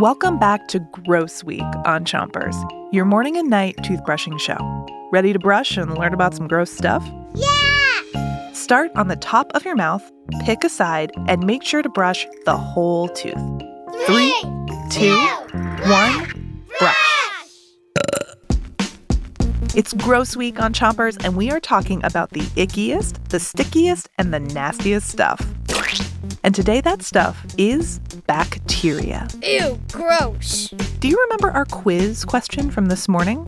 Welcome back to Gross Week on Chompers, your morning and night toothbrushing show. Ready to brush and learn about some gross stuff? Yeah! Start on the top of your mouth, pick a side, and make sure to brush the whole tooth. Three, two, one, brush. It's Gross Week on Chompers, and we are talking about the ickiest, the stickiest, and the nastiest stuff. And today, that stuff is bacteria. Ew, gross. Do you remember our quiz question from this morning?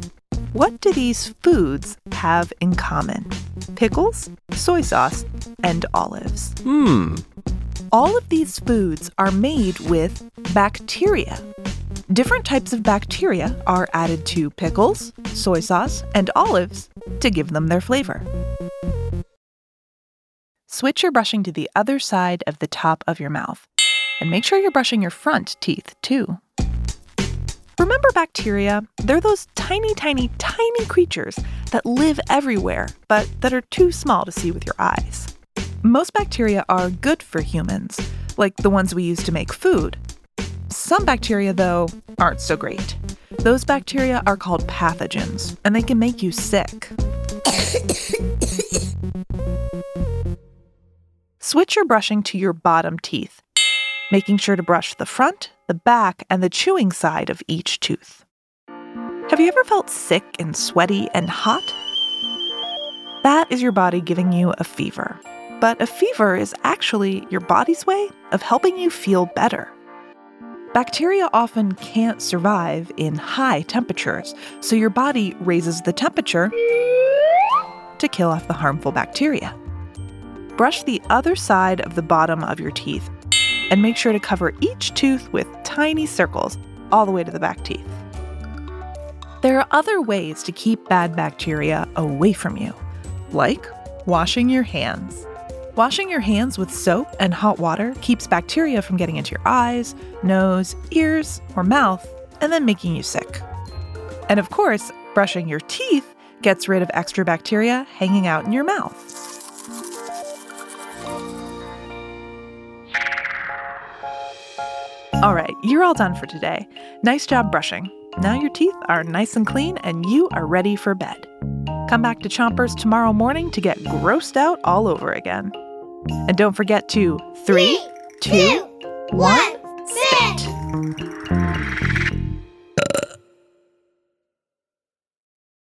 What do these foods have in common? Pickles, soy sauce, and olives. Hmm. All of these foods are made with bacteria. Different types of bacteria are added to pickles, soy sauce, and olives to give them their flavor. Switch your brushing to the other side of the top of your mouth. And make sure you're brushing your front teeth too. Remember bacteria? They're those tiny, tiny, tiny creatures that live everywhere, but that are too small to see with your eyes. Most bacteria are good for humans, like the ones we use to make food. Some bacteria, though, aren't so great. Those bacteria are called pathogens, and they can make you sick. Switch your brushing to your bottom teeth, making sure to brush the front, the back, and the chewing side of each tooth. Have you ever felt sick and sweaty and hot? That is your body giving you a fever. But a fever is actually your body's way of helping you feel better. Bacteria often can't survive in high temperatures, so your body raises the temperature to kill off the harmful bacteria. Brush the other side of the bottom of your teeth and make sure to cover each tooth with tiny circles all the way to the back teeth. There are other ways to keep bad bacteria away from you, like washing your hands. Washing your hands with soap and hot water keeps bacteria from getting into your eyes, nose, ears, or mouth, and then making you sick. And of course, brushing your teeth gets rid of extra bacteria hanging out in your mouth. All right, you're all done for today. Nice job brushing. Now your teeth are nice and clean and you are ready for bed. Come back to Chompers tomorrow morning to get grossed out all over again. And don't forget to three, two, one.